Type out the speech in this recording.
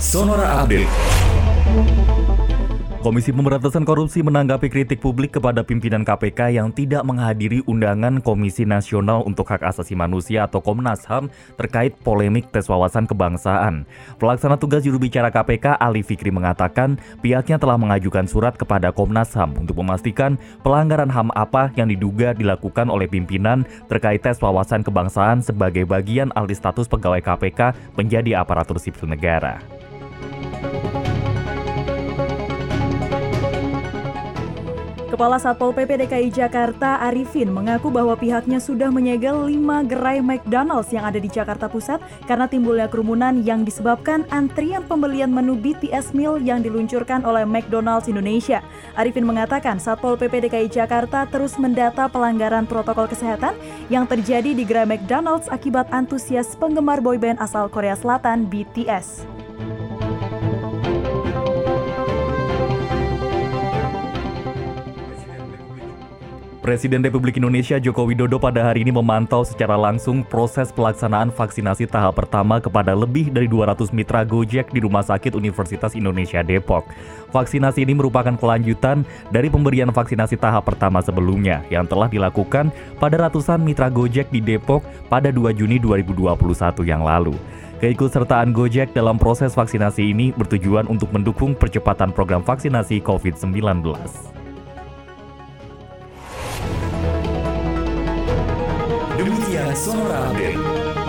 Sonora Update. Komisi Pemberantasan Korupsi menanggapi kritik publik kepada pimpinan KPK yang tidak menghadiri undangan Komisi Nasional untuk Hak Asasi Manusia atau Komnas HAM terkait polemik tes wawasan kebangsaan. Pelaksana tugas juru bicara KPK Ali Fikri mengatakan pihaknya telah mengajukan surat kepada Komnas HAM untuk memastikan pelanggaran HAM apa yang diduga dilakukan oleh pimpinan terkait tes wawasan kebangsaan sebagai bagian alih status pegawai KPK menjadi aparatur sipil negara. Kepala Satpol PP DKI Jakarta Arifin mengaku bahwa pihaknya sudah menyegel 5 gerai McDonald's yang ada di Jakarta Pusat karena timbulnya kerumunan yang disebabkan antrian pembelian menu BTS Meal yang diluncurkan oleh McDonald's Indonesia. Arifin mengatakan Satpol PP DKI Jakarta terus mendata pelanggaran protokol kesehatan yang terjadi di gerai McDonald's akibat antusias penggemar boyband asal Korea Selatan BTS. Presiden Republik Indonesia Joko Widodo pada hari ini memantau secara langsung proses pelaksanaan vaksinasi tahap pertama kepada lebih dari 200 mitra Gojek di Rumah Sakit Universitas Indonesia Depok. Vaksinasi ini merupakan kelanjutan dari pemberian vaksinasi tahap pertama sebelumnya yang telah dilakukan pada ratusan mitra Gojek di Depok pada 2 Juni 2021 yang lalu. Keikutsertaan Gojek dalam proses vaksinasi ini bertujuan untuk mendukung percepatan program vaksinasi COVID-19. Demikian Sonora Update.